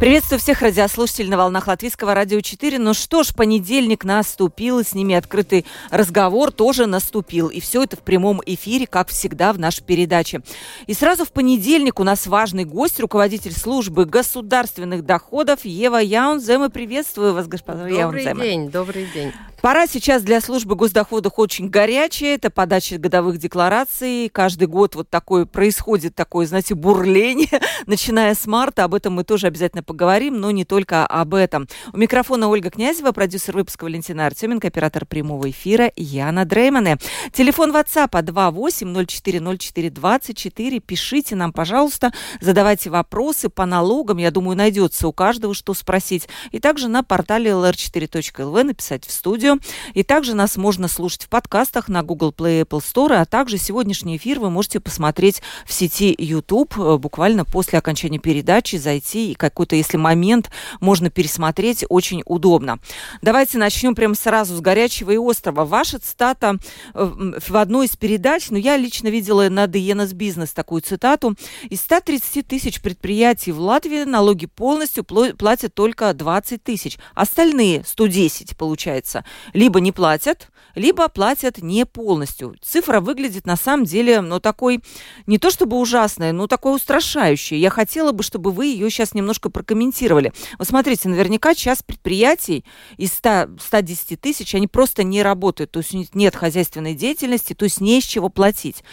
Приветствую всех радиослушателей на волнах Латвийского радио 4. Ну что ж, понедельник наступил, и с ними открытый разговор тоже наступил. И все это в прямом эфире, как всегда, в нашей передаче. И сразу в понедельник у нас важный гость, руководитель службы государственных доходов Ева Яунзема. Приветствую вас, господа Добрый Яунзема. день, добрый день. Пора сейчас для службы госдоходов очень горячая. Это подача годовых деклараций. Каждый год вот такое происходит, такое, знаете, бурление, начиная с марта. Об этом мы тоже обязательно поговорим, но не только об этом. У микрофона Ольга Князева, продюсер выпуска Валентина Артеменко, оператор прямого эфира Яна Дреймане. Телефон WhatsApp 28040424. Пишите нам, пожалуйста, задавайте вопросы по налогам. Я думаю, найдется у каждого, что спросить. И также на портале lr4.lv написать в студию и также нас можно слушать в подкастах на Google Play Apple Store, а также сегодняшний эфир вы можете посмотреть в сети YouTube э, буквально после окончания передачи, зайти и какой-то, если момент, можно пересмотреть, очень удобно. Давайте начнем прямо сразу с горячего и острова. Ваша цитата э, в одной из передач, но ну, я лично видела на DNS Business такую цитату. Из 130 тысяч предприятий в Латвии налоги полностью платят только 20 тысяч. Остальные 110, получается, либо не платят, либо платят не полностью. Цифра выглядит на самом деле, ну, такой, не то чтобы ужасная, но такой устрашающей. Я хотела бы, чтобы вы ее сейчас немножко прокомментировали. Вот смотрите, наверняка часть предприятий из 100, 110 тысяч, они просто не работают, то есть нет хозяйственной деятельности, то есть не с чего платить.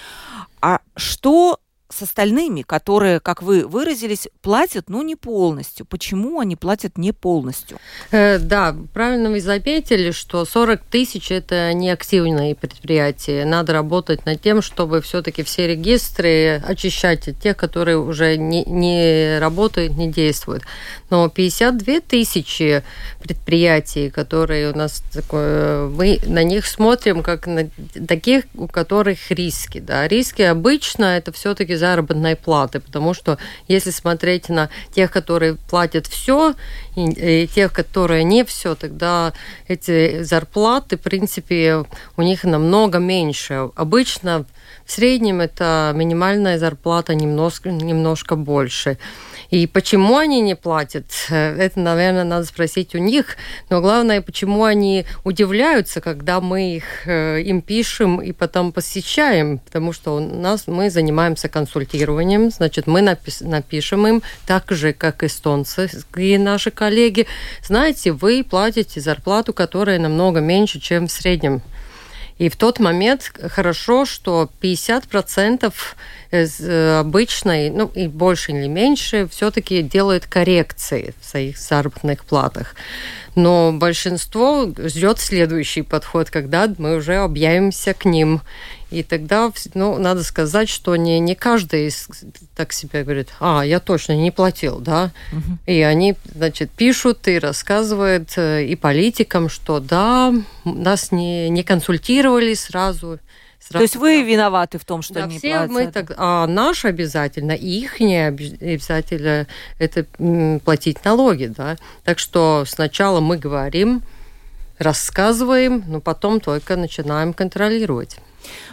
А что с остальными, которые, как вы выразились, платят, но не полностью. Почему они платят не полностью? Э, да, правильно вы заметили, что 40 тысяч – это не активные предприятия. Надо работать над тем, чтобы все-таки все регистры очищать от тех, которые уже не, не работают, не действуют. Но 52 тысячи предприятий, которые у нас такое, мы на них смотрим как на таких, у которых риски. Да. Риски обычно это все-таки заработной платы, потому что если смотреть на тех, которые платят все, и, и тех, которые не все, тогда эти зарплаты, в принципе, у них намного меньше. Обычно в среднем это минимальная зарплата немножко, немножко больше. И почему они не платят, э, это, наверное, надо спросить у них. Но главное, почему они удивляются, когда мы их, э, им пишем и потом посещаем. Потому что у нас мы занимаемся консультированием, значит, мы напис, напишем им так же, как эстонцы и наши коллеги. Знаете, вы платите зарплату, которая намного меньше, чем в среднем и в тот момент хорошо, что 50% из э, обычной, ну и больше или меньше, все-таки делают коррекции в своих заработных платах. Но большинство ждет следующий подход, когда мы уже объявимся к ним и тогда, ну, надо сказать, что не, не каждый из, так себя говорит, а, я точно не платил, да. Угу. И они, значит, пишут и рассказывают э, и политикам, что да, нас не, не консультировали сразу. Сразу. То есть вы виноваты в том, что да, они все платят? Мы так, а наш обязательно, и их не обязательно это платить налоги, да. Так что сначала мы говорим, рассказываем, но потом только начинаем контролировать.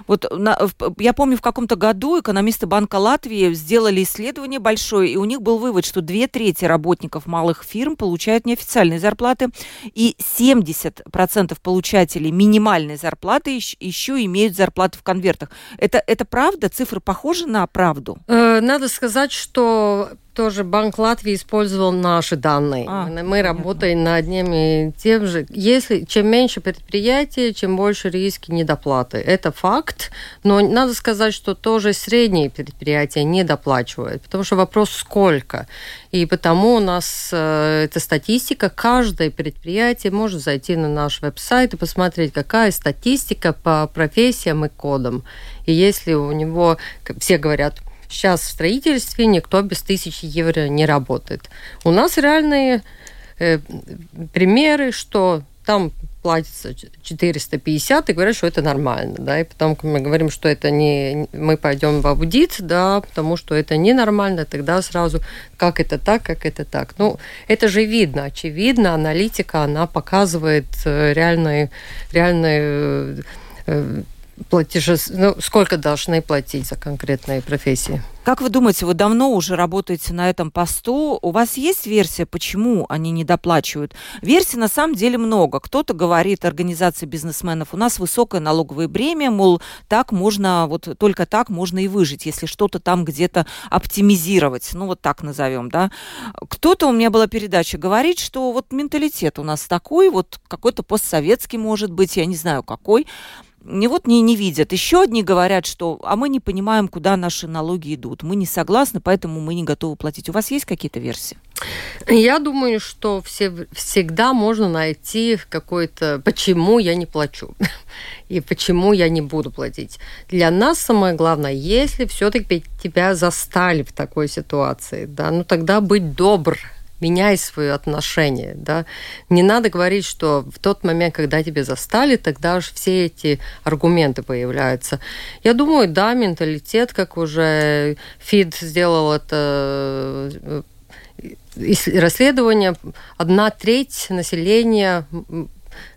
Вот на, я помню, в каком-то году экономисты Банка Латвии сделали исследование большое, и у них был вывод, что две трети работников малых фирм получают неофициальные зарплаты, и 70% получателей минимальной зарплаты еще имеют зарплаты в конвертах. Это, это правда? Цифры похожи на правду? Э, надо сказать, что тоже Банк Латвии использовал наши данные. А, Мы понятно. работаем над одним и тем же. Если чем меньше предприятий, чем больше риски недоплаты. Это факт, но надо сказать, что тоже средние предприятия не доплачивают, потому что вопрос сколько. И потому у нас э, эта статистика, каждое предприятие может зайти на наш веб-сайт и посмотреть, какая статистика по профессиям и кодам. И если у него, все говорят, Сейчас в строительстве никто без тысячи евро не работает. У нас реальные э, примеры, что там платится 450 и говорят, что это нормально, да, и потом мы говорим, что это не, мы пойдем в аудит, да, потому что это ненормально, тогда сразу, как это так, как это так. Ну, это же видно, очевидно, аналитика, она показывает реальные, реальные э, платежи, ну, сколько должны платить за конкретные профессии? Как вы думаете, вы давно уже работаете на этом посту? У вас есть версия, почему они не доплачивают? Версий на самом деле много. Кто-то говорит, организации бизнесменов, у нас высокое налоговое бремя, мол, так можно, вот только так можно и выжить, если что-то там где-то оптимизировать. Ну, вот так назовем, да. Кто-то, у меня была передача, говорит, что вот менталитет у нас такой, вот какой-то постсоветский может быть, я не знаю какой, не вот не, не видят. Еще одни говорят, что а мы не понимаем, куда наши налоги идут. Мы не согласны, поэтому мы не готовы платить. У вас есть какие-то версии? Я думаю, что все, всегда можно найти какой-то, почему я не плачу и почему я не буду платить. Для нас самое главное, если все-таки тебя застали в такой ситуации, да, ну тогда быть добр меняй свое отношение, да. Не надо говорить, что в тот момент, когда тебя застали, тогда уж все эти аргументы появляются. Я думаю, да, менталитет, как уже ФИД сделал это э, расследование, одна треть населения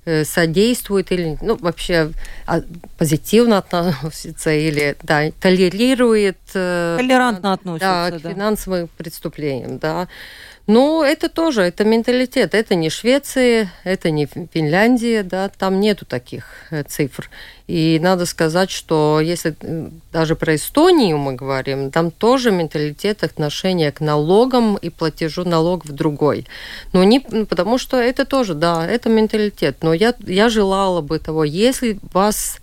э, содействует или ну, вообще а, позитивно относится или да, толерирует э, толерантно относится да, к да. финансовым преступлениям, да. Но это тоже, это менталитет. Это не Швеция, это не Финляндия, да, там нету таких э, цифр. И надо сказать, что если э, даже про Эстонию мы говорим, там тоже менталитет отношения к налогам и платежу налогов другой. Но не, ну, потому что это тоже, да, это менталитет. Но я, я желала бы того, если вас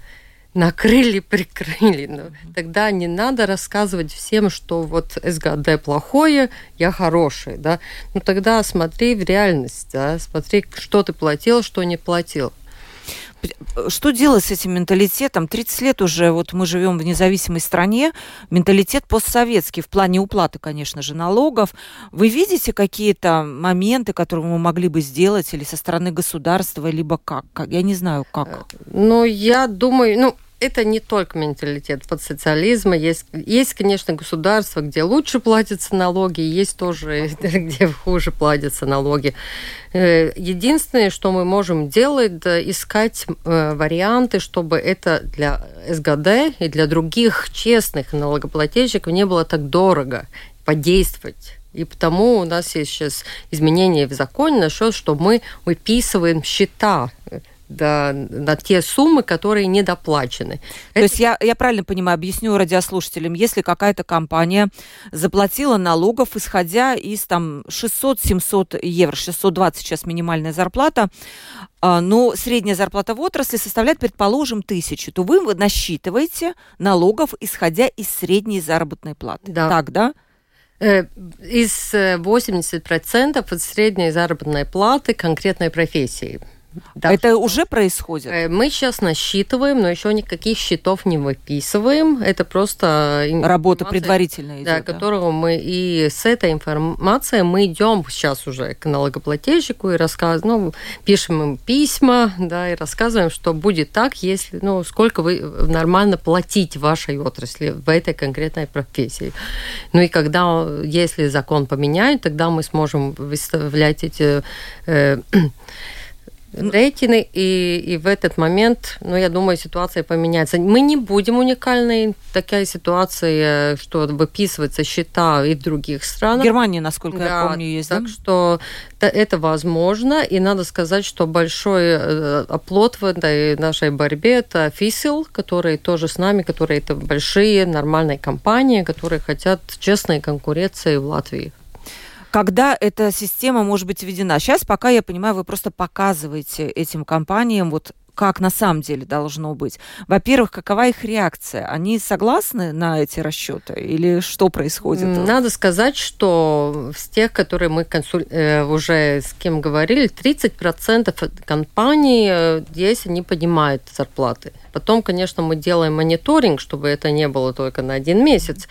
накрыли, прикрыли. Но тогда не надо рассказывать всем, что вот СГД плохое, я хороший, да. Ну тогда смотри в реальность, да, смотри, что ты платил, что не платил. Что делать с этим менталитетом? 30 лет уже, вот мы живем в независимой стране, менталитет постсоветский в плане уплаты, конечно же, налогов. Вы видите какие-то моменты, которые мы могли бы сделать или со стороны государства, либо как? Я не знаю, как. Ну, я думаю, ну, это не только менталитет под социализма. Есть, есть, конечно, государства, где лучше платятся налоги, есть тоже, где хуже платятся налоги. Э, единственное, что мы можем делать, да, искать э, варианты, чтобы это для СГД и для других честных налогоплательщиков не было так дорого подействовать. И потому у нас есть сейчас изменения в законе насчет, что мы выписываем счета да, на те суммы, которые недоплачены. То Это... есть я, я правильно понимаю, объясню радиослушателям, если какая-то компания заплатила налогов, исходя из там 600-700 евро, 620 сейчас минимальная зарплата, а, но средняя зарплата в отрасли составляет, предположим, тысячу, то вы насчитываете налогов, исходя из средней заработной платы. Да. Так, да? Э, из 80% э, от средней заработной платы конкретной профессии. Да, это уже происходит? Э, мы сейчас насчитываем, но еще никаких счетов не выписываем. Это просто работа предварительная идет, да, да, которого мы и с этой информацией мы идем сейчас уже к налогоплательщику и рассказываем, ну, пишем им письма, да, и рассказываем, что будет так, если, ну, сколько вы нормально платить в вашей отрасли в этой конкретной профессии. Ну и когда, если закон поменяют, тогда мы сможем выставлять эти э, рейтинги, и, и в этот момент, ну, я думаю, ситуация поменяется. Мы не будем уникальной. Такая ситуация, что выписываются счета и в других странах. В Германии, насколько да, я помню, есть, Так да? что это возможно, и надо сказать, что большой э, оплот в этой нашей борьбе – это Фисел, которые тоже с нами, которые это большие нормальные компании, которые хотят честной конкуренции в Латвии когда эта система может быть введена. Сейчас, пока я понимаю, вы просто показываете этим компаниям вот как на самом деле должно быть. Во-первых, какова их реакция? Они согласны на эти расчеты или что происходит? Надо сказать, что с тех, которые мы консуль... Э, уже с кем говорили, 30% компаний э, здесь не поднимают зарплаты. Потом, конечно, мы делаем мониторинг, чтобы это не было только на один месяц.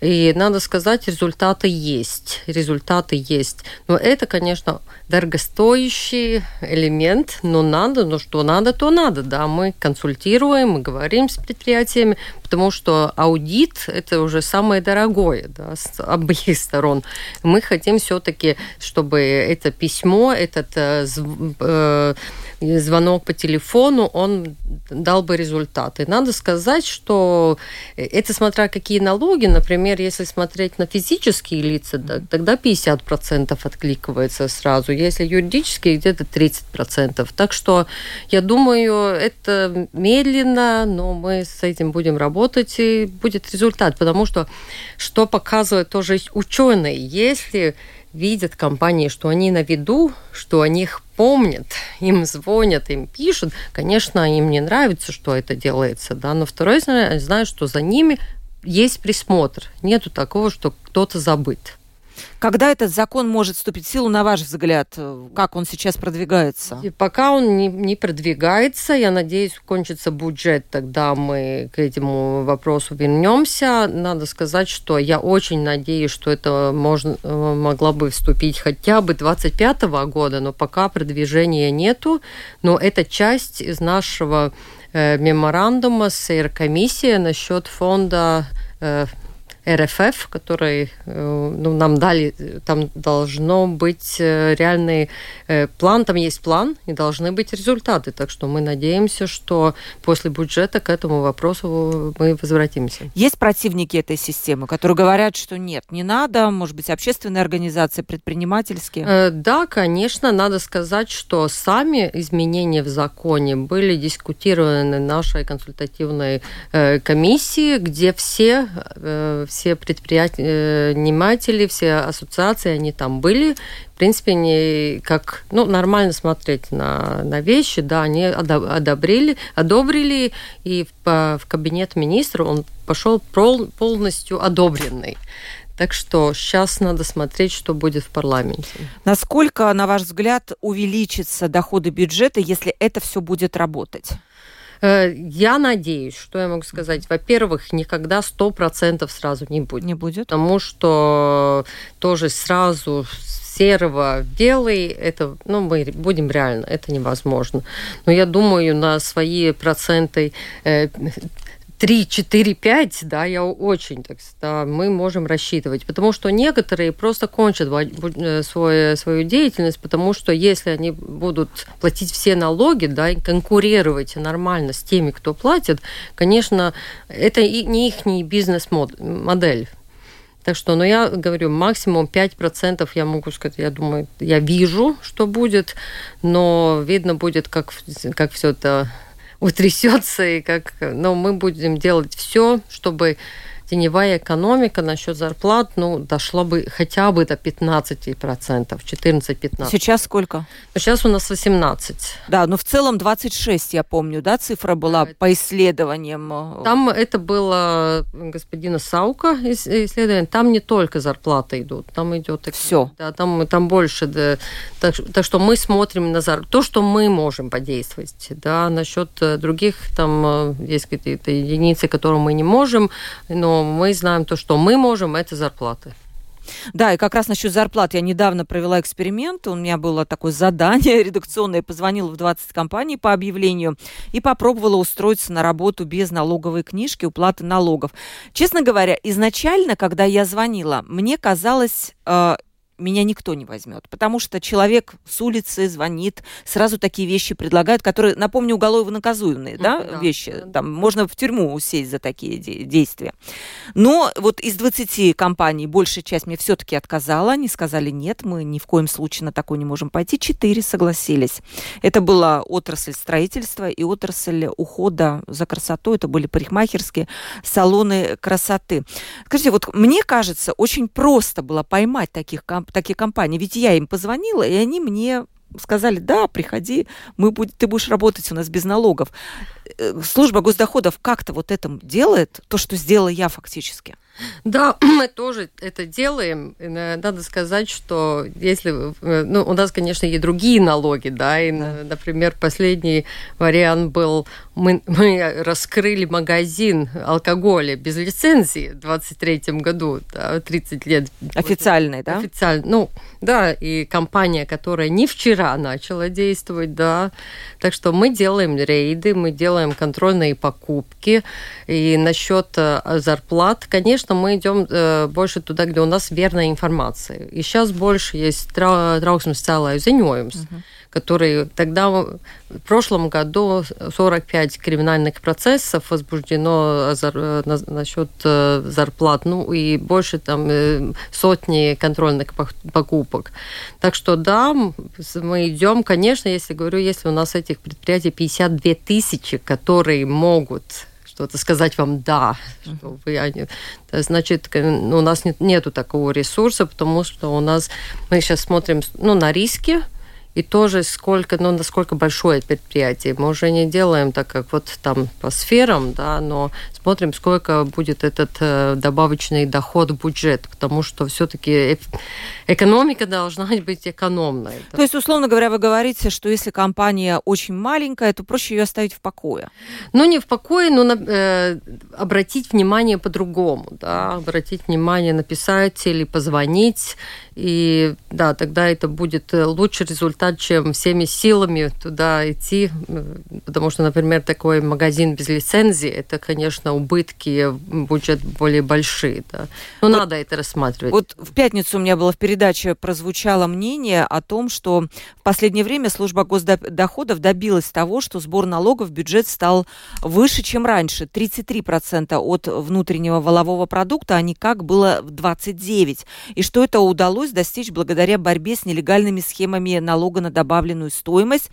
И надо сказать, результаты есть. Результаты есть. Но это, конечно, дорогостоящий элемент, но надо, но что надо, то надо. Да, мы консультируем, мы говорим с предприятиями, потому что аудит – это уже самое дорогое да, с обеих сторон. Мы хотим все-таки, чтобы это письмо, этот э, э звонок по телефону, он дал бы результаты. Надо сказать, что это смотря какие налоги, например, если смотреть на физические лица, тогда 50% откликивается сразу, если юридические, где-то 30%. Так что я думаю, это медленно, но мы с этим будем работать, и будет результат, потому что что показывают тоже ученые, если видят компании, что они на виду, что о них помнят, им звонят, им пишут, конечно, им не нравится, что это делается, да, но второй они знают, что за ними есть присмотр. Нету такого, что кто-то забыт. Когда этот закон может вступить в силу, на ваш взгляд, как он сейчас продвигается? И пока он не, не продвигается, я надеюсь, кончится бюджет, тогда мы к этому вопросу вернемся. Надо сказать, что я очень надеюсь, что это можно, э, могло бы вступить хотя бы 25 года, но пока продвижения нету. Но это часть из нашего э, меморандума с Еврокомиссией насчет фонда э, РФФ, который э, ну, нам дали, там должно быть э, реальный э, план, там есть план и должны быть результаты. Так что мы надеемся, что после бюджета к этому вопросу мы возвратимся. Есть противники этой системы, которые говорят, что нет, не надо, может быть, общественные организации, предпринимательские? Да, конечно, надо сказать, что сами изменения в законе были дискутированы нашей консультативной комиссии, где все все предприниматели, все ассоциации, они там были. В принципе, не как, ну, нормально смотреть на, на вещи, да, они одобрили, одобрили, и в, в кабинет министра он пошел полностью одобренный. Так что сейчас надо смотреть, что будет в парламенте. Насколько, на ваш взгляд, увеличатся доходы бюджета, если это все будет работать? Э, я надеюсь, что я могу сказать. Во-первых, никогда сто процентов сразу не будет. Не будет. Потому что тоже сразу серого белый, это, ну, мы будем реально, это невозможно. Но я думаю, на свои проценты э, 3, 4, 5, да, я очень, так да, мы можем рассчитывать. Потому что некоторые просто кончат э, свой, свою деятельность, потому что если они будут платить все налоги, да, и конкурировать нормально с теми, кто платит, конечно, это и не их бизнес-модель. Так что, ну, я говорю, максимум 5% я могу сказать, я думаю, я вижу, что будет, но видно будет, как, как все это утрясется, и как, но мы будем делать все, чтобы теневая экономика насчет зарплат, ну, дошла бы хотя бы до 15%, 14-15%. Сейчас сколько? Ну, сейчас у нас 18. Да, но в целом 26, я помню, да, цифра была да, по исследованиям? Там это было господина Саука исследование, там не только зарплаты идут, там идет... Все. Да, там, там больше, да, так, так что мы смотрим на зар... то, что мы можем подействовать, да, насчет э, других, там э, есть какие-то единицы, которые мы не можем, но мы знаем то, что мы можем, это зарплаты. Да, и как раз насчет зарплат. Я недавно провела эксперимент. У меня было такое задание редакционное. Позвонила в 20 компаний по объявлению и попробовала устроиться на работу без налоговой книжки, уплаты налогов. Честно говоря, изначально, когда я звонила, мне казалось, э, меня никто не возьмет, потому что человек с улицы звонит, сразу такие вещи предлагают, которые, напомню, уголовно наказуемые, да, да вещи, там можно в тюрьму усесть за такие де- действия. Но вот из 20 компаний большая часть мне все-таки отказала, они сказали, нет, мы ни в коем случае на такое не можем пойти, четыре согласились. Это была отрасль строительства и отрасль ухода за красотой, это были парикмахерские салоны красоты. Скажите, вот мне кажется, очень просто было поймать таких компаний, такие компании. Ведь я им позвонила, и они мне сказали, да, приходи, мы будь, ты будешь работать у нас без налогов. Э, служба госдоходов как-то вот это делает, то, что сделала я фактически. Да, мы тоже это делаем. Надо сказать, что если... Э, ну, у нас, конечно, и другие налоги, да, и, например, последний вариант был, мы, мы раскрыли магазин алкоголя без лицензии в 23 году, да, 30 лет. Официальный, да? Официально, ну, да, и компания, которая не вчера начала действовать, да, так что мы делаем рейды, мы делаем контрольные покупки, и насчет э, зарплат, конечно, мы идем э, больше туда, где у нас верная информация. И сейчас больше есть трauksmes cēlāju uh -huh. Который тогда в прошлом году 45 криминальных процессов возбуждено насчет э, зарплат, ну и больше там э, сотни контрольных покупок. Так что да, мы идем, конечно, если говорю, если у нас этих предприятий 52 тысячи, которые могут что-то сказать вам да, что вы, значит, у нас нет, нету такого ресурса, потому что у нас мы сейчас смотрим ну, на риски, и тоже сколько, ну, насколько большое предприятие. Мы уже не делаем так, как вот там по сферам, да, но смотрим, сколько будет этот э, добавочный доход в бюджет, потому что все-таки экономика должна быть экономной. То есть, условно говоря, вы говорите, что если компания очень маленькая, то проще ее оставить в покое? Ну, не в покое, но э, обратить внимание по-другому, да, обратить внимание, написать или позвонить, и да, тогда это будет э, лучший результат, чем всеми силами туда идти, потому что, например, такой магазин без лицензии, это, конечно, убытки, бюджет более большие, да. Но вот, надо это рассматривать. Вот в пятницу у меня было в передаче прозвучало мнение о том, что в последнее время служба госдоходов добилась того, что сбор налогов в бюджет стал выше, чем раньше. 33% от внутреннего валового продукта, а не как было в 29%. И что это удалось достичь благодаря борьбе с нелегальными схемами налога на добавленную стоимость.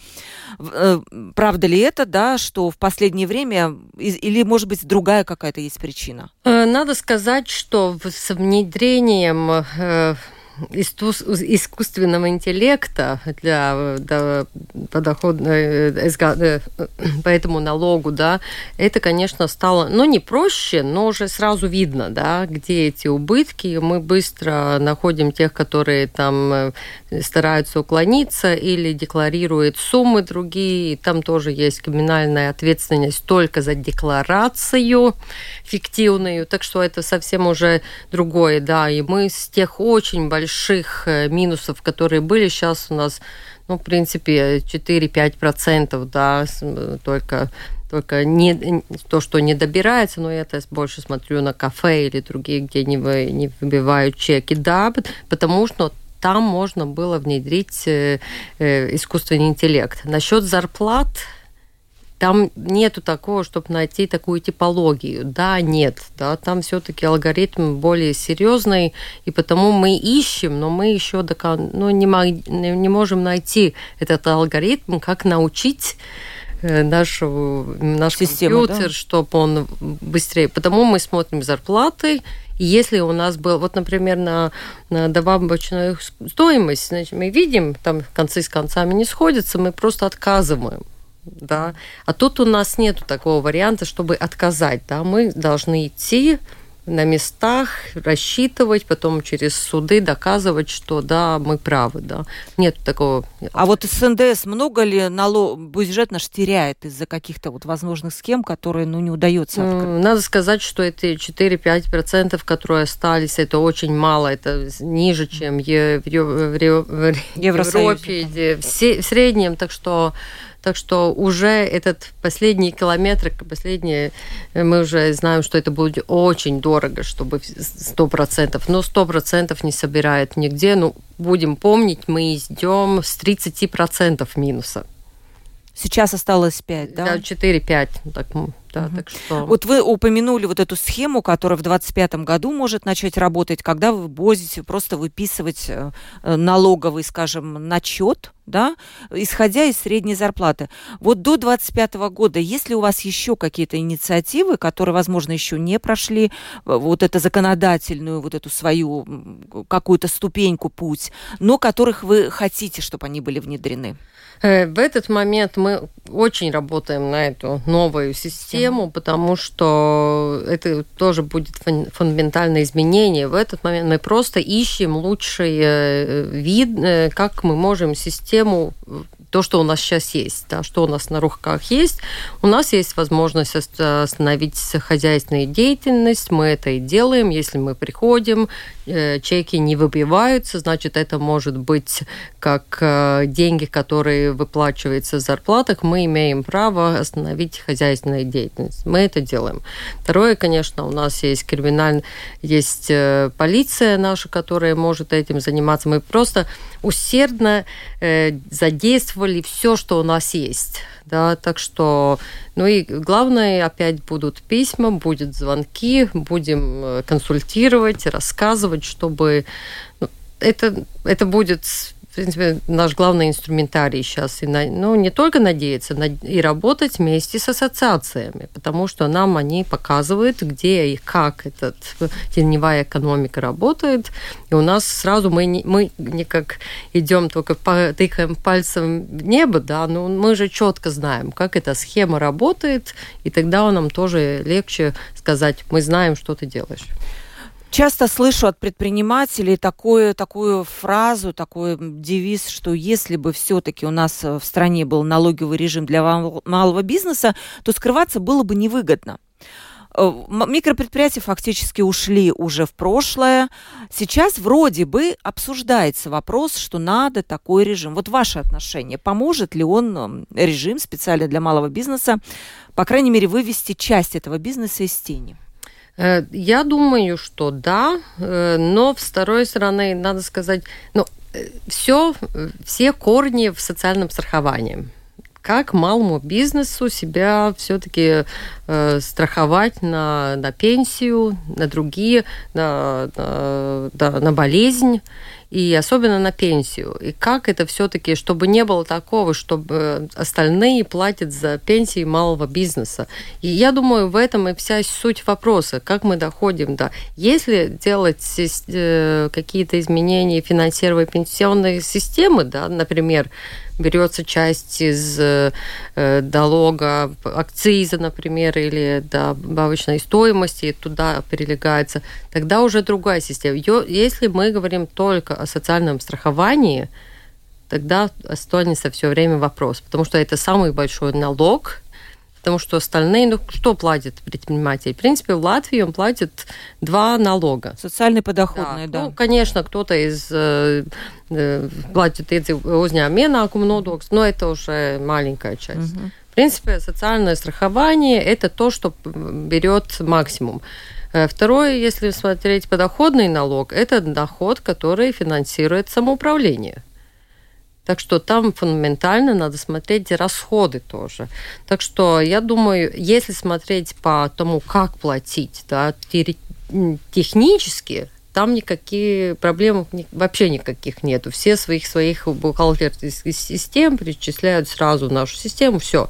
Э, правда ли это, да, что в последнее время, или, может быть, другая какая-то есть причина? Э, надо сказать, что с внедрением э, искусственного интеллекта для, для подоходной, по этому налогу, да, это, конечно, стало, ну, не проще, но уже сразу видно, да, где эти убытки. Мы быстро находим тех, которые там стараются уклониться или декларируют суммы другие. И там тоже есть криминальная ответственность только за декларацию фиктивную. Так что это совсем уже другое, да. И мы с тех очень больших э, минусов, которые были, сейчас у нас, ну, в принципе, 4-5%, да, э, только только не то, что не добирается, но я то больше смотрю на кафе или другие, где не, вы, не выбивают чеки. Да, потому что там можно было внедрить э, э, искусственный интеллект. Насчет зарплат, там нету такого, чтобы найти такую типологию. Да, нет, да, там все-таки алгоритм более серьезный, и потому мы ищем, но мы еще до, ну, не, не можем найти этот алгоритм, как научить э, нашу, наш Систему, компьютер, да? чтобы он быстрее. Потому мы смотрим зарплаты, если у нас был, вот, например, на, на добавочную стоимость, значит, мы видим, там концы с концами не сходятся, мы просто отказываем. Да. А тут у нас нет такого варианта, чтобы отказать. Да. Мы должны идти на местах, рассчитывать, потом через суды доказывать, что да, мы правы, да. Нет такого. А вот с НДС много ли налог, бюджет наш теряет из-за каких-то вот возможных схем, которые, ну, не удается открыть? Надо сказать, что эти 4-5%, которые остались, это очень мало, это ниже, чем в, в, в, Европе, в среднем, так что так что уже этот последний километр, последние, э, мы уже знаем, что это будет очень дорого, чтобы 100%. Но 100% не собирает нигде. Ну, будем помнить, мы идем с 30% минуса. Сейчас осталось 5, да? Да, 4-5. Так, Да, угу. так что... Вот вы упомянули вот эту схему, которая в 2025 году может начать работать, когда вы будете просто выписывать э, налоговый, скажем, начет, да, исходя из средней зарплаты. Вот до 2025 года, есть ли у вас еще какие-то инициативы, которые, возможно, еще не прошли вот эту законодательную, вот эту свою какую-то ступеньку, путь, но которых вы хотите, чтобы они были внедрены? Э, в этот момент мы очень работаем на эту новую систему, потому что это тоже будет фундаментальное изменение. В этот момент мы просто ищем лучший э, вид, э, как мы можем систему тему то, что у нас сейчас есть, да, что у нас на руках есть. У нас есть возможность остановить хозяйственную деятельность, мы это и делаем. Если мы приходим, э, чеки не выбиваются, значит, это может быть как э, деньги, которые выплачиваются в зарплатах, мы имеем право остановить хозяйственную деятельность. Мы это делаем. Второе, конечно, у нас есть криминальный, есть э, полиция наша, которая может этим заниматься. Мы просто усердно задействуем задействовали все, что у нас есть. Да, так что, ну и главное, опять будут письма, будут звонки, будем э, консультировать, рассказывать, чтобы ну, это, это будет принципе, наш главный инструментарий сейчас. И на, ну, не только надеяться, на, и работать вместе с ассоциациями, потому что нам они показывают, где и как эта теневая экономика работает. И у нас сразу мы не, мы не как идем только по, тыкаем пальцем в небо, да, но мы же четко знаем, как эта схема работает, и тогда нам тоже легче сказать, мы знаем, что ты делаешь. Часто слышу от предпринимателей такую, такую фразу, такой девиз, что если бы все-таки у нас в стране был налоговый режим для малого бизнеса, то скрываться было бы невыгодно. Э, микропредприятия фактически ушли уже в прошлое. Сейчас вроде бы обсуждается вопрос, что надо такой режим. Вот ваше отношение, поможет ли он режим специально для малого бизнеса, по крайней мере, вывести часть этого бизнеса из тени? Э, я думаю, что да, э, но с второй стороны, надо сказать, ну, э, все, все корни в социальном страховании. Как малому бизнесу себя все-таки страховать на, на пенсию, на другие, на, на, на, болезнь и особенно на пенсию. И как это все-таки, чтобы не было такого, чтобы остальные платят за пенсии малого бизнеса. И я думаю, в этом и вся суть вопроса, как мы доходим до... Если делать э, какие-то изменения финансировой пенсионной системы, да, например, берется часть из э, налога, акциза, например, или добавочной стоимости, туда перелегается, тогда уже другая система. Если мы говорим только о социальном страховании, тогда останется все время вопрос, потому что это самый большой налог, потому что остальные, ну, что платит предприниматель? В принципе, в Латвии он платит два налога. Социальный подоходный, да. да. Ну, конечно, кто-то из э, э платит эти uzņēmuma ienākumu nodoklis, но это уже маленькая часть. Угу. Принципе, социальное страхование – это то, что берет максимум. Э, второе, если смотреть подоходный налог, это доход, который финансирует самоуправление. Так что там фундаментально надо смотреть расходы тоже. Так что я думаю, если смотреть по тому, как платить, да, технически, там никакие проблем вообще никаких нету. Все своих своих бухгалтерских систем перечисляют сразу в нашу систему, все.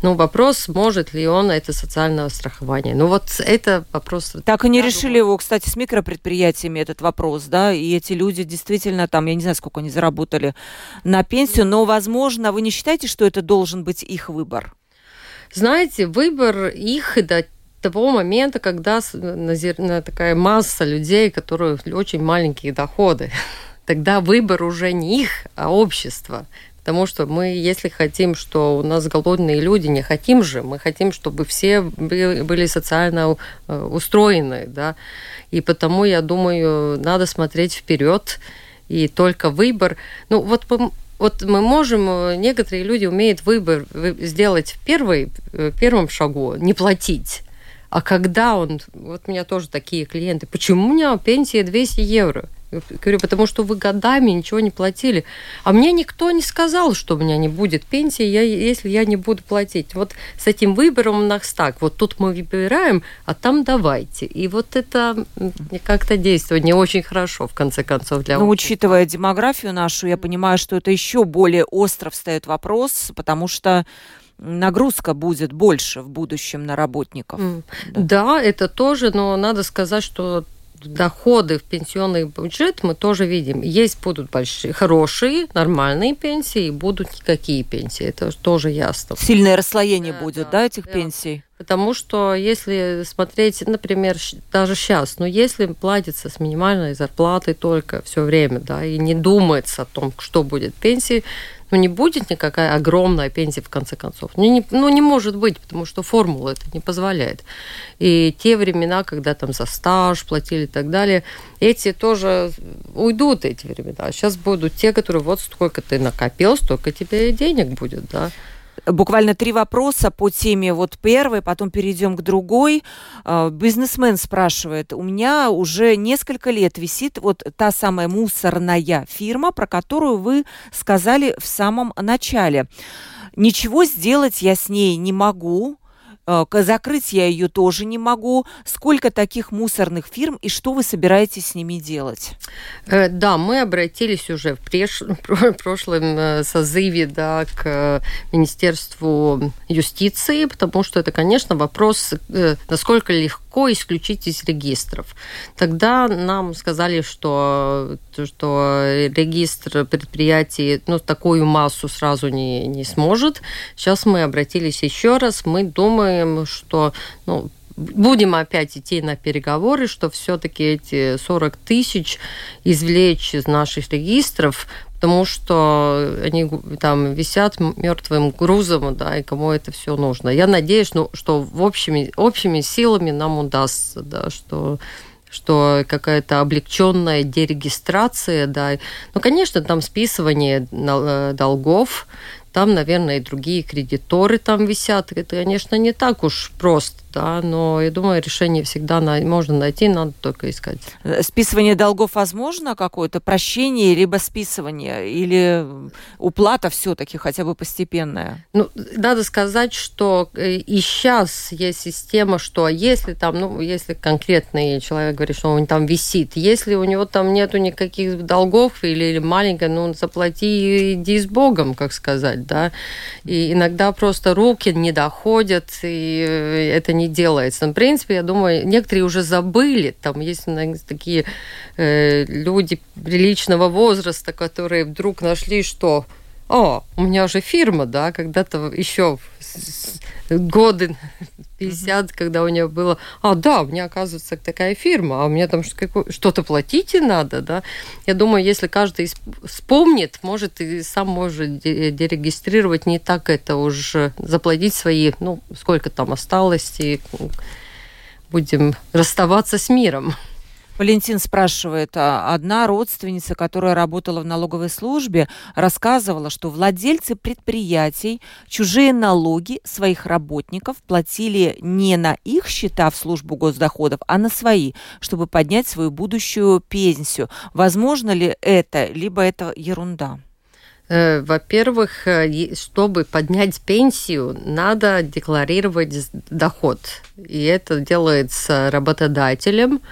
Ну, вопрос, может ли он это социальное страхование. Ну, вот это вопрос... Так и не решили его, кстати, с микропредприятиями этот вопрос, да, и эти люди действительно там, я не знаю, сколько они заработали на пенсию, но, возможно, вы не считаете, что это должен быть их выбор? Знаете, выбор их до того момента, когда такая масса людей, которые очень маленькие доходы, тогда выбор уже не их, а общества. Потому что мы, если хотим, что у нас голодные люди, не хотим же, мы хотим, чтобы все были социально э, устроены, да. И потому, я думаю, надо смотреть вперед, и только выбор. Ну, вот вот мы можем, э, некоторые люди умеют выбор сделать в первый, э, первом шагу, не платить. А когда он, вот у меня тоже такие клиенты, почему у меня пенсия 200 евро? Говорю, потому что вы годами ничего не платили. А мне никто не сказал, что у меня не будет пенсии, я, если я не буду платить. Вот с этим выбором у нас так. Вот тут мы выбираем, а там давайте. И вот это как-то действует не очень хорошо, в конце концов, для Ну, учитывая демографию нашу, я понимаю, что это еще более остро встает вопрос, потому что нагрузка будет больше в будущем на работников. Mm. Да. да, это тоже, но надо сказать, что доходы в пенсионный бюджет мы тоже видим. Есть будут большие, хорошие, нормальные пенсии, и будут никакие пенсии. Это тоже ясно. Сильное расслоение да, будет, да, да этих да. пенсий? Потому что если смотреть, например, даже сейчас, но ну, если платится с минимальной зарплатой только все время, да, и не думается о том, что будет пенсии, ну, не будет никакая огромная пенсия в конце концов. Ну не, ну, не может быть, потому что формула это не позволяет. И те времена, когда там за стаж платили и так далее, эти тоже уйдут, эти времена. Сейчас будут те, которые вот сколько ты накопил, столько тебе денег будет, да буквально три вопроса по теме вот первой, потом перейдем к другой. А, бизнесмен спрашивает, у меня уже несколько лет висит вот та самая мусорная фирма, про которую вы сказали в самом начале. Ничего сделать я с ней не могу, закрыть я ее тоже не могу. Сколько таких мусорных фирм и что вы собираетесь с ними делать? Э, да, мы обратились уже в прошлом э, созыве да, к Министерству юстиции, потому что это, конечно, вопрос, насколько легко исключить из регистров. Тогда нам сказали, что, что регистр предприятий ну, такую массу сразу не, не сможет. Сейчас мы обратились еще раз. Мы думаем, что ну, будем опять идти на переговоры, что все-таки эти 40 тысяч извлечь из наших регистров, потому что они там висят мертвым грузом, да, и кому это все нужно. Я надеюсь, ну, что в общими, общими силами нам удастся, да, что что какая-то облегченная дерегистрация, да. Ну, конечно, там списывание э, долгов, там, наверное, и другие кредиторы там висят. Это, конечно, не так уж просто да, но я думаю, решение всегда на, можно найти, надо только искать. Списывание долгов возможно какое-то, прощение, либо списывание, или уплата все-таки хотя бы постепенная? Ну, надо сказать, что э, и сейчас есть система, что если там, ну, если конкретный человек говорит, что он там висит, если у него там нету никаких долгов или, или маленькое, ну, заплати и иди с Богом, как сказать, да, и иногда просто руки не доходят, и э, это не делается. Но, в принципе, я думаю, некоторые уже забыли. Там есть такие э, люди приличного возраста, которые вдруг нашли, что о, у меня же фирма, да, когда-то еще годы 50, когда у нее было, а, да, у меня, оказывается, такая фирма, а меня там что-то платить и надо, да. Я думаю, если каждый вспомнит, может, и сам может дерегистрировать, не так это уже заплатить свои, ну, сколько там осталось, и будем расставаться с миром. Валентин спрашивает, а одна родственница, которая работала в налоговой службе, рассказывала, что владельцы предприятий чужие налоги своих работников платили не на их счета в службу госдоходов, а на свои, чтобы поднять свою будущую пенсию. Возможно ли это, либо это ерунда? Э, во-первых, э, чтобы поднять пенсию, надо декларировать доход. И это делается работодателем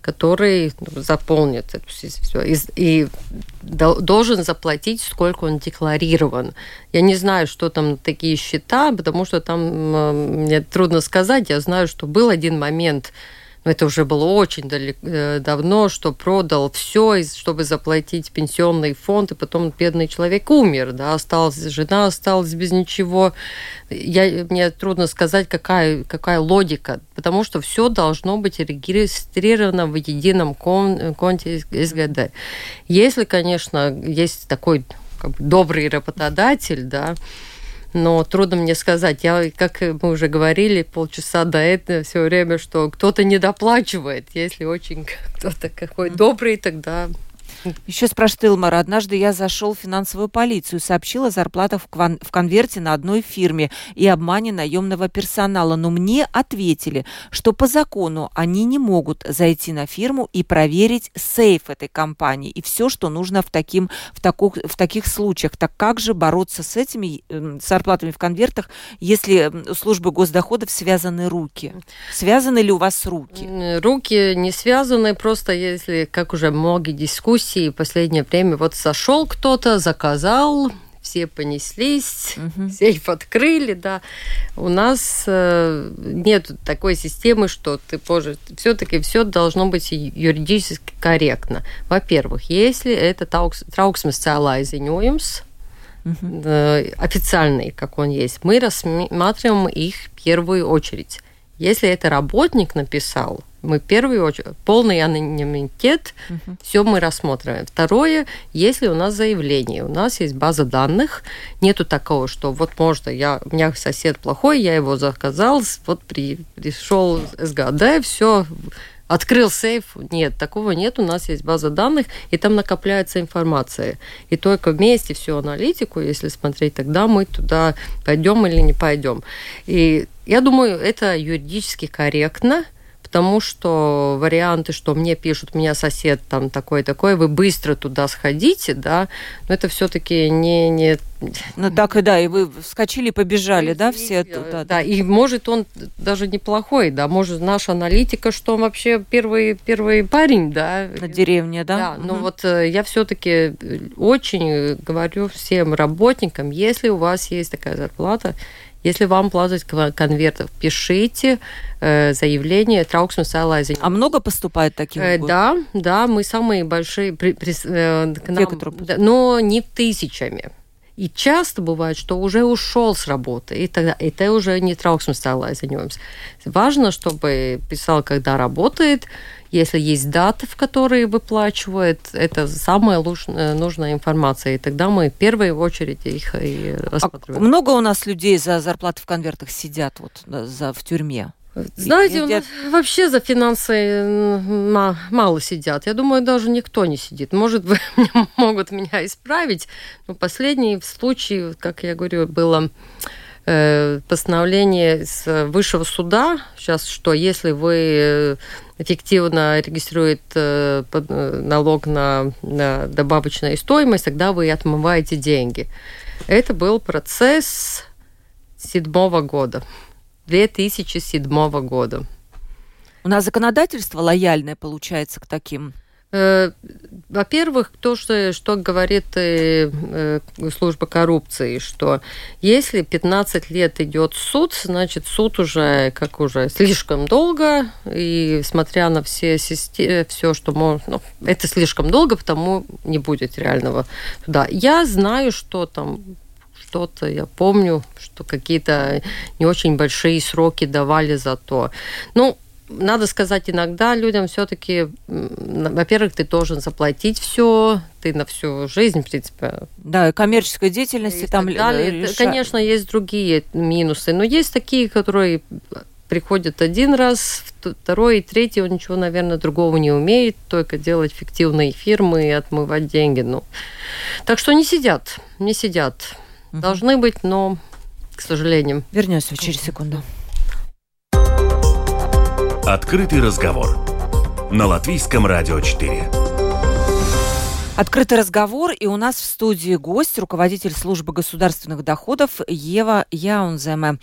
который заполнит это все и, и должен заплатить, сколько он декларирован. Я не знаю, что там такие счета, потому что там мне трудно сказать. Я знаю, что был один момент, это уже было очень далеко, э, давно, что продал все, чтобы заплатить пенсионный фонд, и потом бедный человек умер, да, осталась жена, осталась без ничего. Я, мне трудно сказать, какая, какая логика, потому что все должно быть регистрировано в едином кон, конте СГД. Если, конечно, есть такой как бы, добрый работодатель, да, но трудно мне сказать. Я, как мы уже говорили полчаса до этого, все время, что кто-то недоплачивает. Если очень кто-то какой добрый, тогда Еще спрашивает Илмар. Однажды я зашел в финансовую полицию, сообщил о зарплатах в, конверте на одной фирме и обмане наемного персонала. Но мне ответили, что по закону они не могут зайти на фирму и проверить сейф этой компании и все, что нужно в, таким, в, таку, в таких случаях. Так как же бороться с этими э, зарплатами в конвертах, если у службы госдоходов связаны руки? Связаны ли у вас руки? Руки не связаны, просто если, как уже многие дискуссии в последнее время, вот зашел кто-то, заказал, все понеслись, угу. сейф открыли, да. У нас э, нет такой системы, что ты позже... Все-таки все должно быть юридически корректно. Во-первых, если это ziņojums, угу. э, официальный, как он есть, мы рассматриваем их в первую очередь. Если это работник написал, мы в первую очередь полный анонимитет, угу. все мы рассмотрим. Второе, если у нас заявление, у нас есть база данных, нету такого, что вот можно, я, у меня сосед плохой, я его заказал, вот при, пришел СГД, все, открыл сейф. Нет, такого нет. У нас есть база данных, и там накопляется информация. И только вместе всю аналитику, если смотреть, тогда мы туда пойдем или не пойдем. И я думаю, это юридически корректно потому что варианты, что мне пишут, у меня сосед там такой-такой, вы быстро туда сходите, да, но это все-таки не, не... Ну так и да, и вы вскочили, побежали, да, все туда. Да, и может он даже неплохой, да, может наша аналитика, что он вообще первый, первый парень, да. На деревне, да? Да, угу. но вот э, я все-таки очень говорю всем работникам, если у вас есть такая зарплата, если вам платят конвертов, пишите э, заявление трauksmes салазиņu. А много поступает таких? Э, да, да, мы самые большие при, при, э, к нам, Те, которые... да, но не тысячами. И часто бывает, что уже ушел с работы, и тогда это уже не трauksmes салазиņojums. Важно, чтобы писал, когда работает, если есть даты, в которые выплачивают, это самая э, нужная информация. И тогда мы в первую очередь их и рассматриваем. А много у нас людей за зарплаты в конвертах сидят вот за, в тюрьме? Знаете, у нас вообще за финансы мало сидят. Я думаю, даже никто не сидит. Может, вы могут меня исправить, но последний случай, как я говорю, было э, постановление с высшего суда, сейчас, что если вы э, эффективно регистрирует э, э, налог на, на добавочную стоимость, тогда вы отмываете деньги. Это был процесс седьмого года, 2007 года. У нас законодательство лояльное получается к таким во-первых, то, что, что говорит э, э, служба коррупции, что если 15 лет идет суд, значит суд уже как уже слишком долго, и смотря на все системы, все, что можно, ну, это слишком долго, потому не будет реального суда. Я знаю, что там что-то, я помню, что какие-то не очень большие сроки давали за то. Ну, надо сказать, иногда людям все-таки, во-первых, ты должен заплатить все, ты на всю жизнь, в принципе. Да, и коммерческой деятельности и там далее. Реша... Конечно, есть другие минусы, но есть такие, которые приходят один раз, второй и третий, он ничего, наверное, другого не умеет, только делать фиктивные фирмы и отмывать деньги. Ну. Так что не сидят, не сидят. Угу. Должны быть, но, к сожалению. Вернемся через секунду. Открытый разговор на Латвийском радио 4. Открытый разговор, и у нас в студии гость, руководитель службы государственных доходов Ева Яунземе.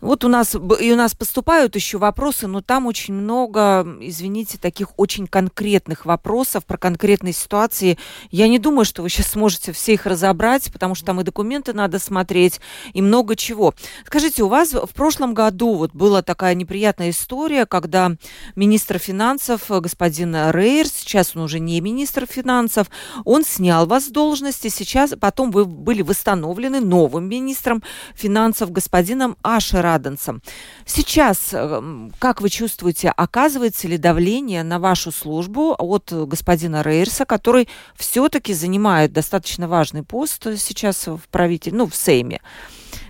Вот у нас, и у нас поступают еще вопросы, но там очень много, извините, таких очень конкретных вопросов про конкретные ситуации. Я не думаю, что вы сейчас сможете все их разобрать, потому что там и документы надо смотреть, и много чего. Скажите, у вас в прошлом году вот была такая неприятная история, когда министр финансов, господин Рейерс, сейчас он уже не министр финансов, он снял вас с должности, сейчас потом вы были восстановлены новым министром финансов господином Ашер Раденцем. Сейчас, э, как вы чувствуете, оказывается ли давление на вашу службу от господина Рейерса, который все-таки занимает достаточно важный пост сейчас в правитель, ну, в Сейме?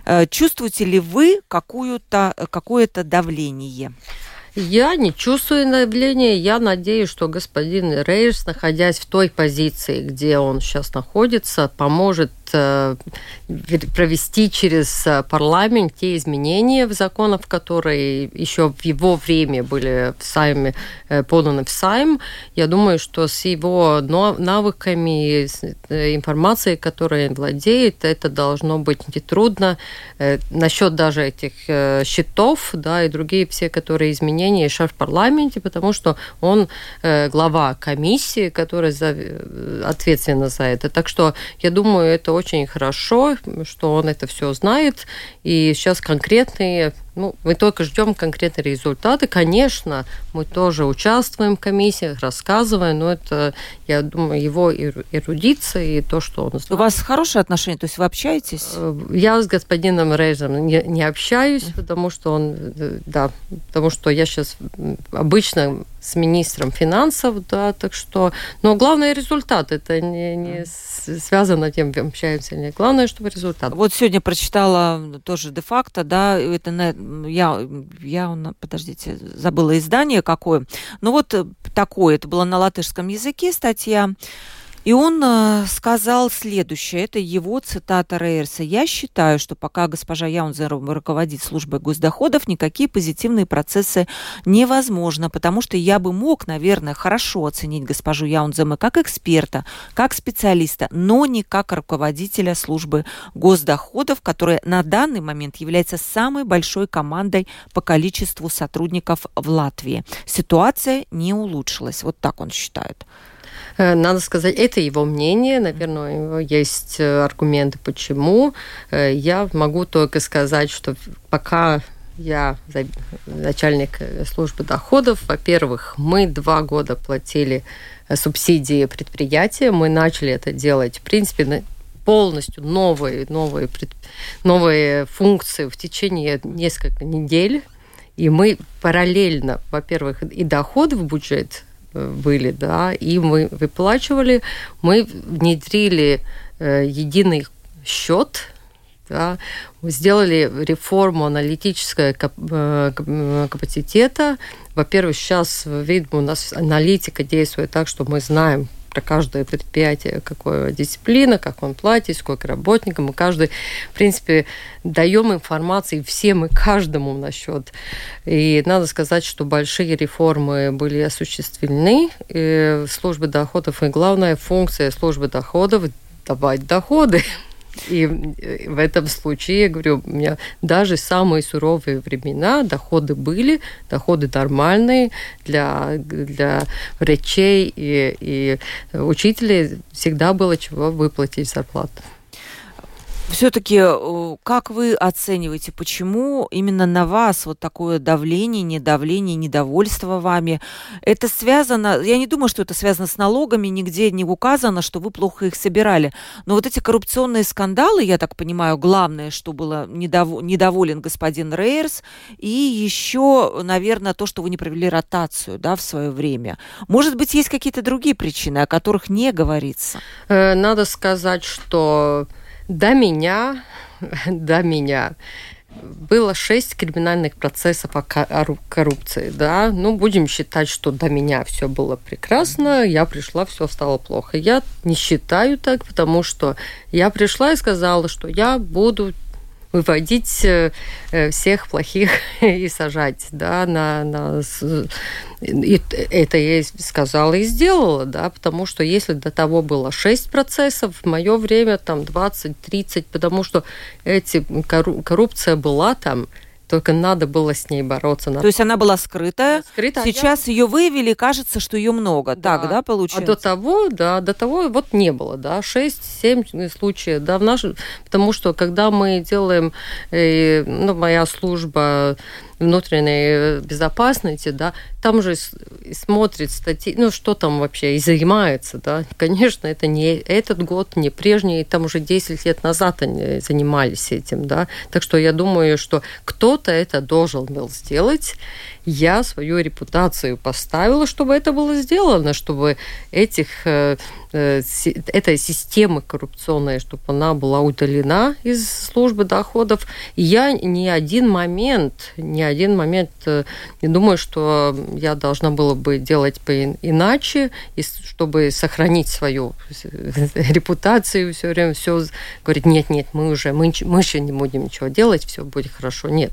Э, чувствуете ли вы какую-то, какое-то давление? Я не чувствую давления. Я надеюсь, что господин Рейерс, находясь в той позиции, где он сейчас находится, поможет э, провести через э, парламент те изменения в законах, которые еще в его время были в Сайме, э, поданы в Сайм. Я думаю, что с его навыками, информацией, которой он владеет, это должно быть нетрудно. Насчет даже этих счетов да, и другие все, которые изменения изменения еще в парламенте, потому что он э, глава комиссии, которая за, э, ответственна за это. Так что я думаю, это очень хорошо, что он это все знает. И сейчас конкретные ну, мы только ждем конкретные результаты. Конечно, мы тоже участвуем в комиссиях, рассказываем, но это, я думаю, его эрудиция и то, что он знает. У вас хорошие отношения, то есть вы общаетесь? Э, я с господином Рейзом не, не общаюсь, потому что он, э, да, потому что я сейчас обычно с министром финансов, да, так что, но главный результат, это не, не связано тем, общаемся или нет. Главное, чтобы результат. Вот сегодня прочитала тоже де-факто, да, это я, я, подождите, забыла издание какое, ну вот такое, это было на латышском языке статья, и он э, сказал следующее, это его цитата Рейерса. «Я считаю, что пока госпожа Яунзер руководит службой госдоходов, никакие позитивные процессы невозможно, потому что я бы мог, наверное, хорошо оценить госпожу Яунзема как эксперта, как специалиста, но не как руководителя службы госдоходов, которая на данный момент является самой большой командой по количеству сотрудников в Латвии. Ситуация не улучшилась. Вот так он считает. Э, надо сказать, это его мнение, наверное, у него есть э, аргументы, почему. Э, я могу только сказать, что пока я начальник службы доходов. Во-первых, мы два года платили субсидии предприятия. Мы начали это делать, в принципе, полностью новые, новые, новые функции в течение нескольких недель. И мы параллельно, во-первых, и доход в бюджет были, да, и мы выплачивали, мы внедрили э, единый счет, да, мы сделали реформу аналитического э, капацитета. Во-первых, сейчас, видимо, у нас аналитика действует так, что мы знаем, про каждое предприятие, какая дисциплина, как он платит, сколько работников. Мы каждый, в принципе, даем информации всем и каждому насчет. И надо сказать, что большие реформы были осуществлены и службы доходов. И главная функция службы доходов – давать доходы. И в этом случае, я говорю, у меня даже самые суровые времена доходы были, доходы нормальные для, для врачей и, и учителей всегда было чего выплатить зарплату. Все-таки, э, как вы оцениваете, почему именно на вас вот такое давление, недавление, недовольство вами? Это связано, я не думаю, что это связано с налогами, нигде не указано, что вы плохо их собирали. Но вот эти коррупционные скандалы, я так понимаю, главное, что было недов... недоволен господин Рейерс, и еще, наверное, то, что вы не провели ротацию да, в свое время. Может быть, есть какие-то другие причины, о которых не говорится? Э, надо сказать, что до меня, до меня было шесть криминальных процессов о коррупции, да. Ну, будем считать, что до меня все было прекрасно, я пришла, все стало плохо. Я не считаю так, потому что я пришла и сказала, что я буду выводить э, э, всех плохих и сажать, да, на, на... И это я сказала и сделала, да, потому что если до того было 6 процессов, в мое время там 20-30, потому что эти, коррупция была там, только надо было с ней бороться. То есть она была скрытая. Скрытая. Сейчас я... ее выявили, кажется, что ее много. Да. Так, да, получается? А до того, да, до того вот не было, да, 6-7 случаев, да, в нашем, потому что когда мы делаем, э, ну, моя служба внутренней безопасности, да, там же смотрит статьи, ну, что там вообще и занимается, да. Конечно, это не этот год, не прежний, там уже 10 лет назад они занимались этим, да. Так что я думаю, что кто-то это должен был сделать. Я свою репутацию поставила, чтобы это было сделано, чтобы этих э, э, этой системы коррупционной, чтобы она была удалена из службы доходов. Я ни один момент, ни один момент э, не думаю, что я должна была бы делать иначе, чтобы сохранить свою репутацию все время, все говорит, нет, нет, мы уже, мы, мы еще не будем ничего делать, все будет хорошо. Нет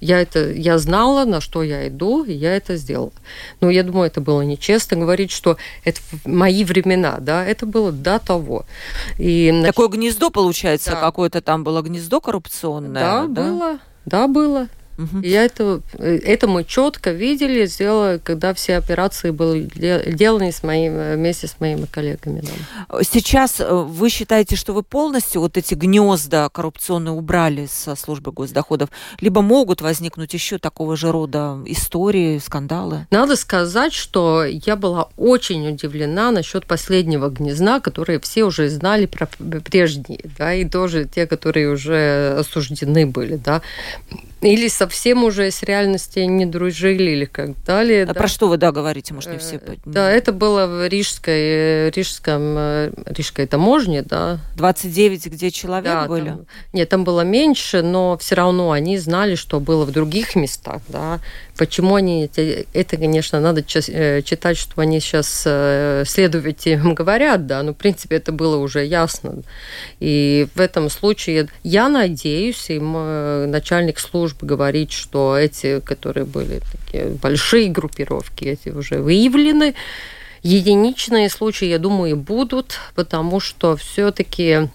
я это, я знала, на что я иду, и я это сделала. Но я думаю, это было нечестно говорить, что это мои времена, да, это было до того. И, Такое гнездо, получается, да. какое-то там было гнездо коррупционное? Да, да? было, да, было. Угу. Я это, это мы четко видели, сделали, когда все операции были сделаны с моим, вместе с моими коллегами. Да. Сейчас э, вы считаете, что вы полностью вот эти гнезда коррупционные убрали со службы госдоходов, либо могут возникнуть еще такого же рода истории, скандалы? Надо сказать, что я была очень удивлена насчет последнего гнезда, которые все уже знали про прежние, да, и тоже те, которые уже осуждены были, да или совсем уже с реальностью не дружили, или как далее. А да. про что вы, да, говорите, может, не все э, Да, это было в Рижской, Рижском, э, Рижской таможне, да. 29 где человек да, были? Там, нет, там было меньше, но все равно они знали, что было в других местах, да. Почему они, это, конечно, надо э, читать, что они сейчас следователи говорят, да, но, в принципе, это было уже ясно. И в этом случае я надеюсь, и начальник службы служб говорить, что эти, которые были такие большие группировки, эти уже выявлены. Единичные случаи, я думаю, будут, потому что все-таки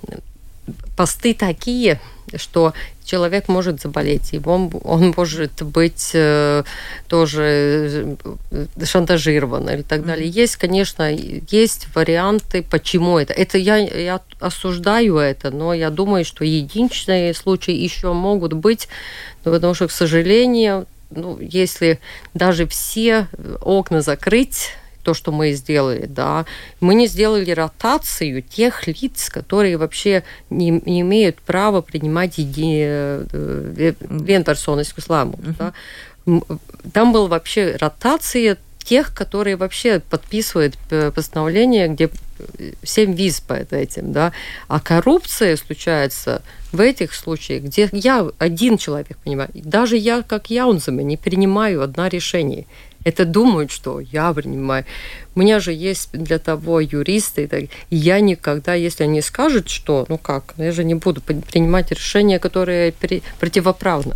посты такие, что человек может заболеть, и он, он может быть э, тоже э, шантажирован или так далее. Есть, конечно, есть варианты, почему это. Это я, я осуждаю это, но я думаю, что единичные случаи еще могут быть, ну, потому что, к сожалению, ну, если даже все окна закрыть, то, что мы сделали, да, мы не сделали ротацию тех лиц, которые вообще не, не имеют права принимать еди... Э, венперсонность исламу. Uh-huh. Да. Там была вообще ротация тех, которые вообще подписывают э, постановление, где 7 виз по этим, да. А коррупция случается в этих случаях, где я один человек понимаю, даже я, как я, он за меня не принимаю одно решение это думают, что я принимаю. У меня же есть для того юристы, и я никогда, если они скажут, что, ну как, я же не буду принимать решения, которые противоправны.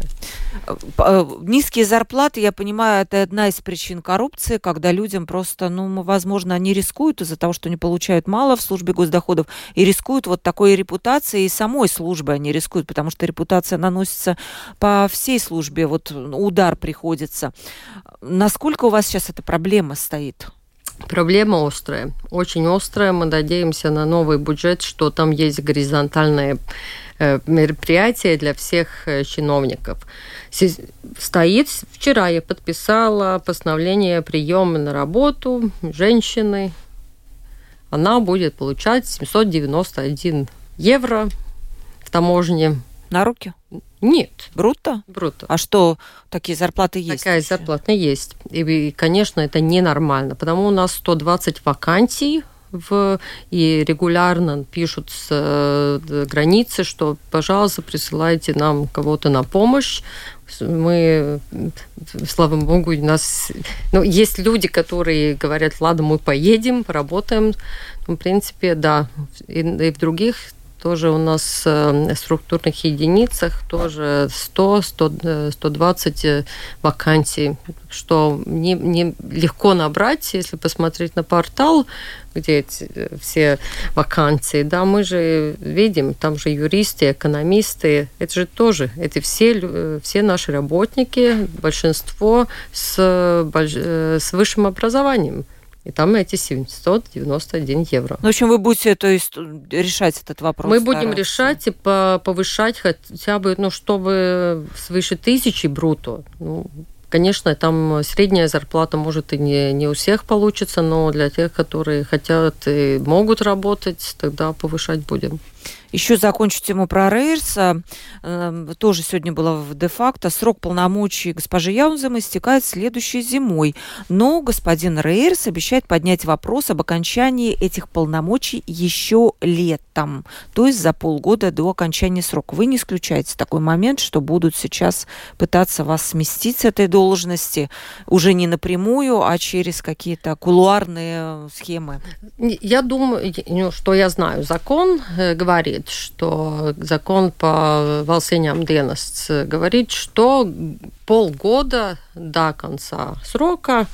Э, низкие зарплаты, я понимаю, это одна из причин коррупции, когда людям просто, ну, возможно, они рискуют из-за того, что они получают мало в службе госдоходов, и рискуют вот такой репутацией, и самой службы они рискуют, потому что репутация наносится по всей службе, вот удар приходится. Насколько у вас сейчас эта проблема стоит? Проблема острая, очень острая. Мы надеемся на новый бюджет, что там есть горизонтальные э, мероприятия для всех э, чиновников. Стоит, вчера я подписала постановление приема на работу женщины. Она будет получать 791 евро в таможне. На руки? Нет. Бруто? Бруто. А что, такие зарплаты есть? Такая еще? зарплата есть. И, конечно, это ненормально, потому у нас 120 вакансий в, и регулярно пишут с э, границы, что, пожалуйста, присылайте нам кого-то на помощь. Мы, слава богу, у нас... Ну, есть люди, которые говорят, ладно, мы поедем, поработаем. Ну, в принципе, да. И, и в других тоже у нас в структурных единицах тоже 100, 100 120 вакансий, что не, не легко набрать, если посмотреть на портал, где эти э, все вакансии, да, мы же видим, там же юристы, экономисты, это же тоже, это все, э, все наши работники, большинство с, э, с высшим образованием. И там эти 791 евро. Ну, в общем, вы будете то есть, решать этот вопрос? Мы будем решать и повышать хотя бы, ну, чтобы свыше тысячи бруто. Ну, Конечно, там средняя зарплата может и не, не у всех получится, но для тех, которые хотят и могут работать, тогда повышать будем. Еще закончу тему про Рейерса. Эм, тоже сегодня было в де-факто. Срок полномочий госпожи Яунзема истекает следующей зимой. Но господин Рейерс обещает поднять вопрос об окончании этих полномочий еще летом. То есть за полгода до окончания срока. Вы не исключаете такой момент, что будут сейчас пытаться вас сместить с этой должности уже не напрямую, а через какие-то кулуарные схемы? Я думаю, ну, что я знаю. Закон э, говорит, говорит, что закон по волсеням dienests говорит, что полгода до конца срока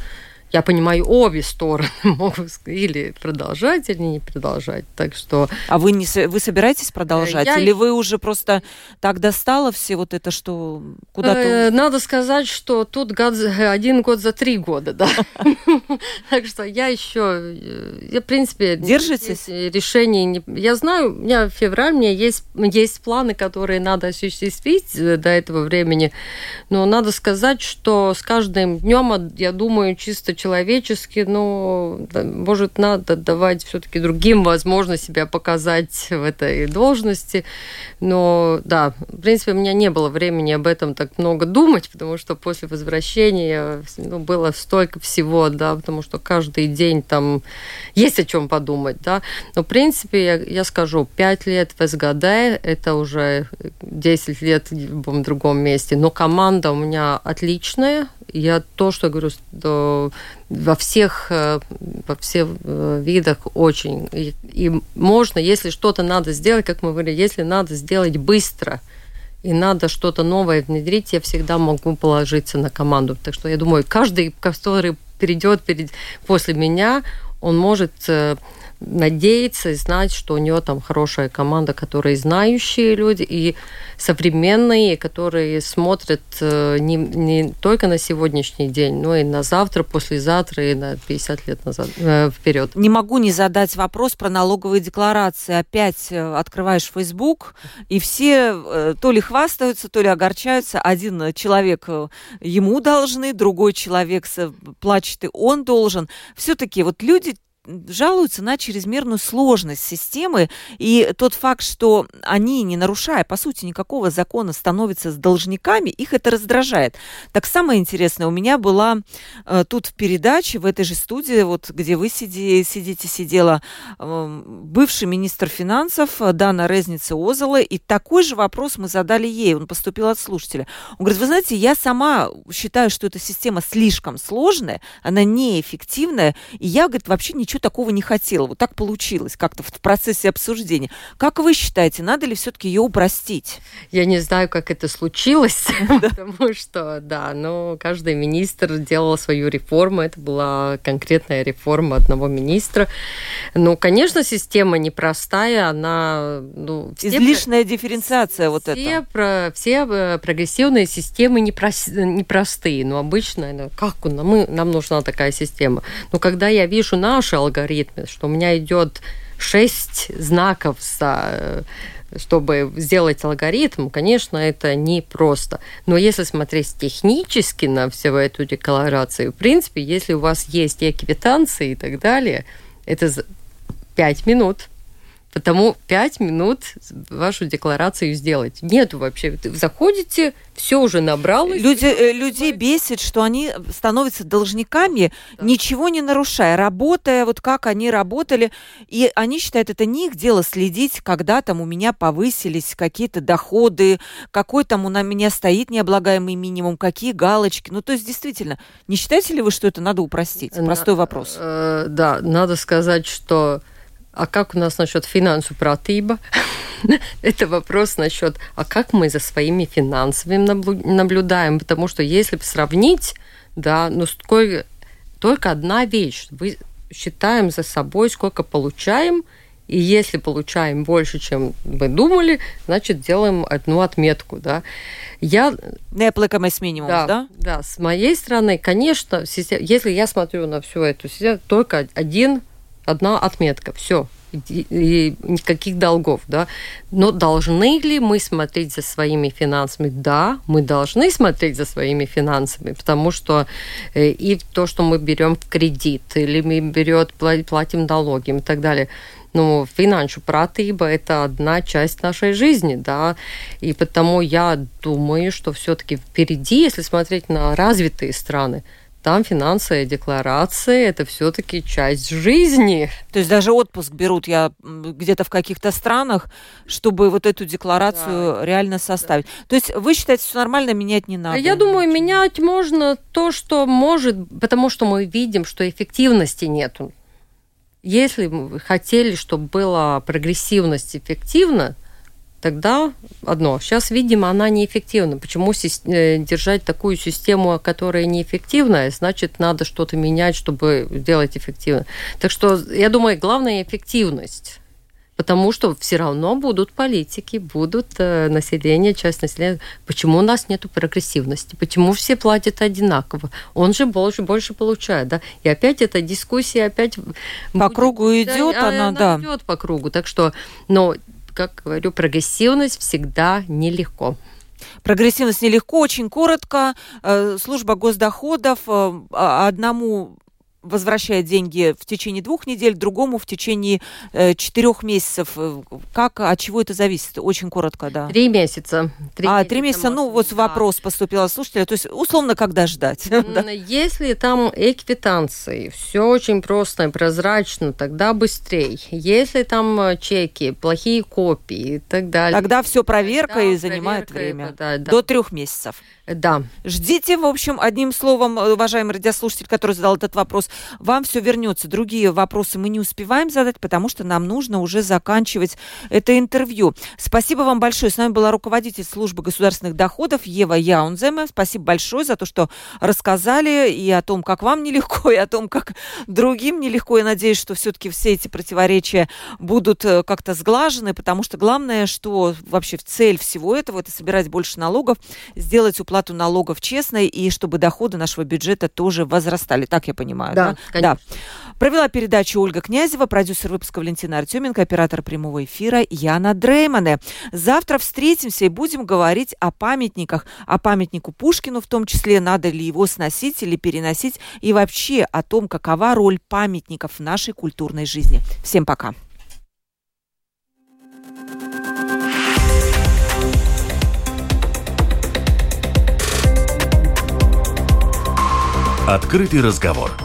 я понимаю, обе стороны могут или продолжать, или не продолжать. Так что... А вы, не, вы собираетесь продолжать? Я... Или вы уже просто так достало все вот это, что куда-то... Э, надо сказать, что тут год, один год за три года, да. Так что я еще, э, я, в принципе... Держитесь? Решение... Я знаю, у меня в февраль, у меня есть, есть планы, которые надо осуществить э, до этого времени, но надо сказать, что с каждым днем, я думаю, чисто человечески, но, может, надо давать все-таки другим возможность себя показать в этой должности. Но, да, в принципе, у меня не было времени об этом так много думать, потому что после возвращения ну, было столько всего, да, потому что каждый день там есть о чем подумать, да. Но, в принципе, я, я скажу, 5 лет в СГД, это уже 10 лет в любом другом месте, но команда у меня отличная, я то, что говорю, что во всех, э, во всех э, видах очень. И, и можно, если что-то надо сделать, как мы говорили, если надо сделать быстро, и надо что-то новое внедрить, я всегда могу положиться на команду. Так что я думаю, каждый, который перейдет перед, после меня, он может э, надеяться и знать, что у нее там хорошая команда, которые знающие люди и современные, которые смотрят э, не, не только на сегодняшний день, но и на завтра, послезавтра и на 50 лет назад, э, вперед. Не могу не задать вопрос про налоговые декларации. Опять э, открываешь Facebook, и все э, то ли хвастаются, то ли огорчаются. Один человек ему должны, другой человек плачет, и он должен. Все-таки вот люди жалуются на чрезмерную сложность системы и тот факт, что они, не нарушая, по сути, никакого закона, становятся с должниками, их это раздражает. Так самое интересное, у меня была э, тут в передаче, в этой же студии, вот где вы сиди, сидите, сидела э, бывший министр финансов Дана Резница Озела, и такой же вопрос мы задали ей, он поступил от слушателя. Он говорит, вы знаете, я сама считаю, что эта система слишком сложная, она неэффективная, и я, говорит, вообще ничего ничего такого не хотела. Вот так получилось как-то в процессе обсуждения. Как вы считаете, надо ли все-таки ее упростить? Я не знаю, как это случилось, потому что, да, но каждый министр делал свою реформу. Это была конкретная реформа одного министра. Ну, конечно, система непростая, она... Ну, Излишняя дифференциация вот это. Про, все э, прогрессивные системы непростые, но обычно, ну, как мы, нам нужна такая система? Но когда я вижу наши алгоритме, что у меня идет шесть знаков за чтобы сделать алгоритм, конечно, это непросто. Но если смотреть технически на всю эту декларацию, в принципе, если у вас есть и квитанции и так далее, это 5 минут – Потому пять минут вашу декларацию сделать. Нет вообще. Заходите, все уже набралось. Люди, э, людей бесит, что они становятся должниками, да. ничего не нарушая, работая вот как они работали. И они считают, это не их дело следить, когда там у меня повысились какие-то доходы, какой там у меня стоит необлагаемый минимум, какие галочки. Ну, то есть, действительно, не считаете ли вы, что это надо упростить? Простой На, вопрос. Э, да, надо сказать, что а как у нас насчет финансу протыба? Это вопрос насчет, а как мы за своими финансовыми наблюдаем? Потому что если сравнить, да, ну сколько, только одна вещь. Вы считаем за собой, сколько получаем, и если получаем больше, чем мы думали, значит, делаем одну отметку, да. Я... Неплыкамость минимум, да, да? Да, с моей стороны, конечно, если я смотрю на всю эту систему, только один одна отметка. Все. и никаких долгов, да. Но должны ли мы смотреть за своими финансами? Да, мы должны смотреть за своими финансами, потому что э, и то, что мы берем в кредит, или мы берем, платим налоги и так далее – ну, финаншу пратыба – это одна часть нашей жизни, да, и потому я думаю, что все-таки впереди, если смотреть на развитые страны, там финансовые декларации – это все-таки часть жизни. То есть даже отпуск берут я где-то в каких-то странах, чтобы вот эту декларацию да. реально составить. Да. То есть вы считаете, все нормально, менять не надо? Я думаю, менять можно то, что может, потому что мы видим, что эффективности нету. Если мы хотели, чтобы была прогрессивность эффективна, тогда одно. Сейчас, видимо, она неэффективна. Почему э, держать такую систему, которая неэффективная? Значит, надо что-то менять, чтобы сделать эффективно. Так что, я думаю, главная эффективность потому что все равно будут политики, будут э, население, часть населения. Почему у нас нет прогрессивности? Почему все платят одинаково? Он же больше, больше получает, да? И опять эта дискуссия опять... По будет, кругу идет да, она, она да. идет по кругу. Так что, но, как говорю, прогрессивность всегда нелегко. Прогрессивность нелегко, очень коротко. Э, служба госдоходов э, одному возвращает деньги в течение двух недель, другому в течение э, четырех месяцев. Э, как, от чего это зависит? Очень коротко, да. Три месяца. Три а, месяца три месяца, ну вот да. вопрос поступил от слушателя. То есть, условно, когда ждать? Если там эквитанции, все очень просто и прозрачно, тогда быстрее. Если там э, чеки, плохие копии и так далее. Тогда все проверка и занимает проверка, время. Да, да. До трех месяцев. Да. Ждите, в общем, одним словом, уважаемый радиослушатель, который задал этот вопрос, вам все вернется. Другие вопросы мы не успеваем задать, потому что нам нужно уже заканчивать это интервью. Спасибо вам большое. С нами была руководитель службы государственных доходов Ева Яунземе. Спасибо большое за то, что рассказали и о том, как вам нелегко, и о том, как другим нелегко. Я надеюсь, что все-таки все эти противоречия будут э, как-то сглажены, потому что главное, что вообще цель всего этого, это собирать больше налогов, сделать уплату налогов честной, и чтобы доходы нашего бюджета тоже возрастали. Так я понимаю, да? Да, конечно. да. Провела передачу Ольга Князева, продюсер выпуска Валентина Артеменко, оператор прямого эфира Яна Дреймане. Завтра встретимся и будем говорить о памятниках, о памятнику Пушкину в том числе, надо ли его сносить или переносить, и вообще о том, какова роль памятников в нашей культурной жизни. Всем пока. Открытый разговор.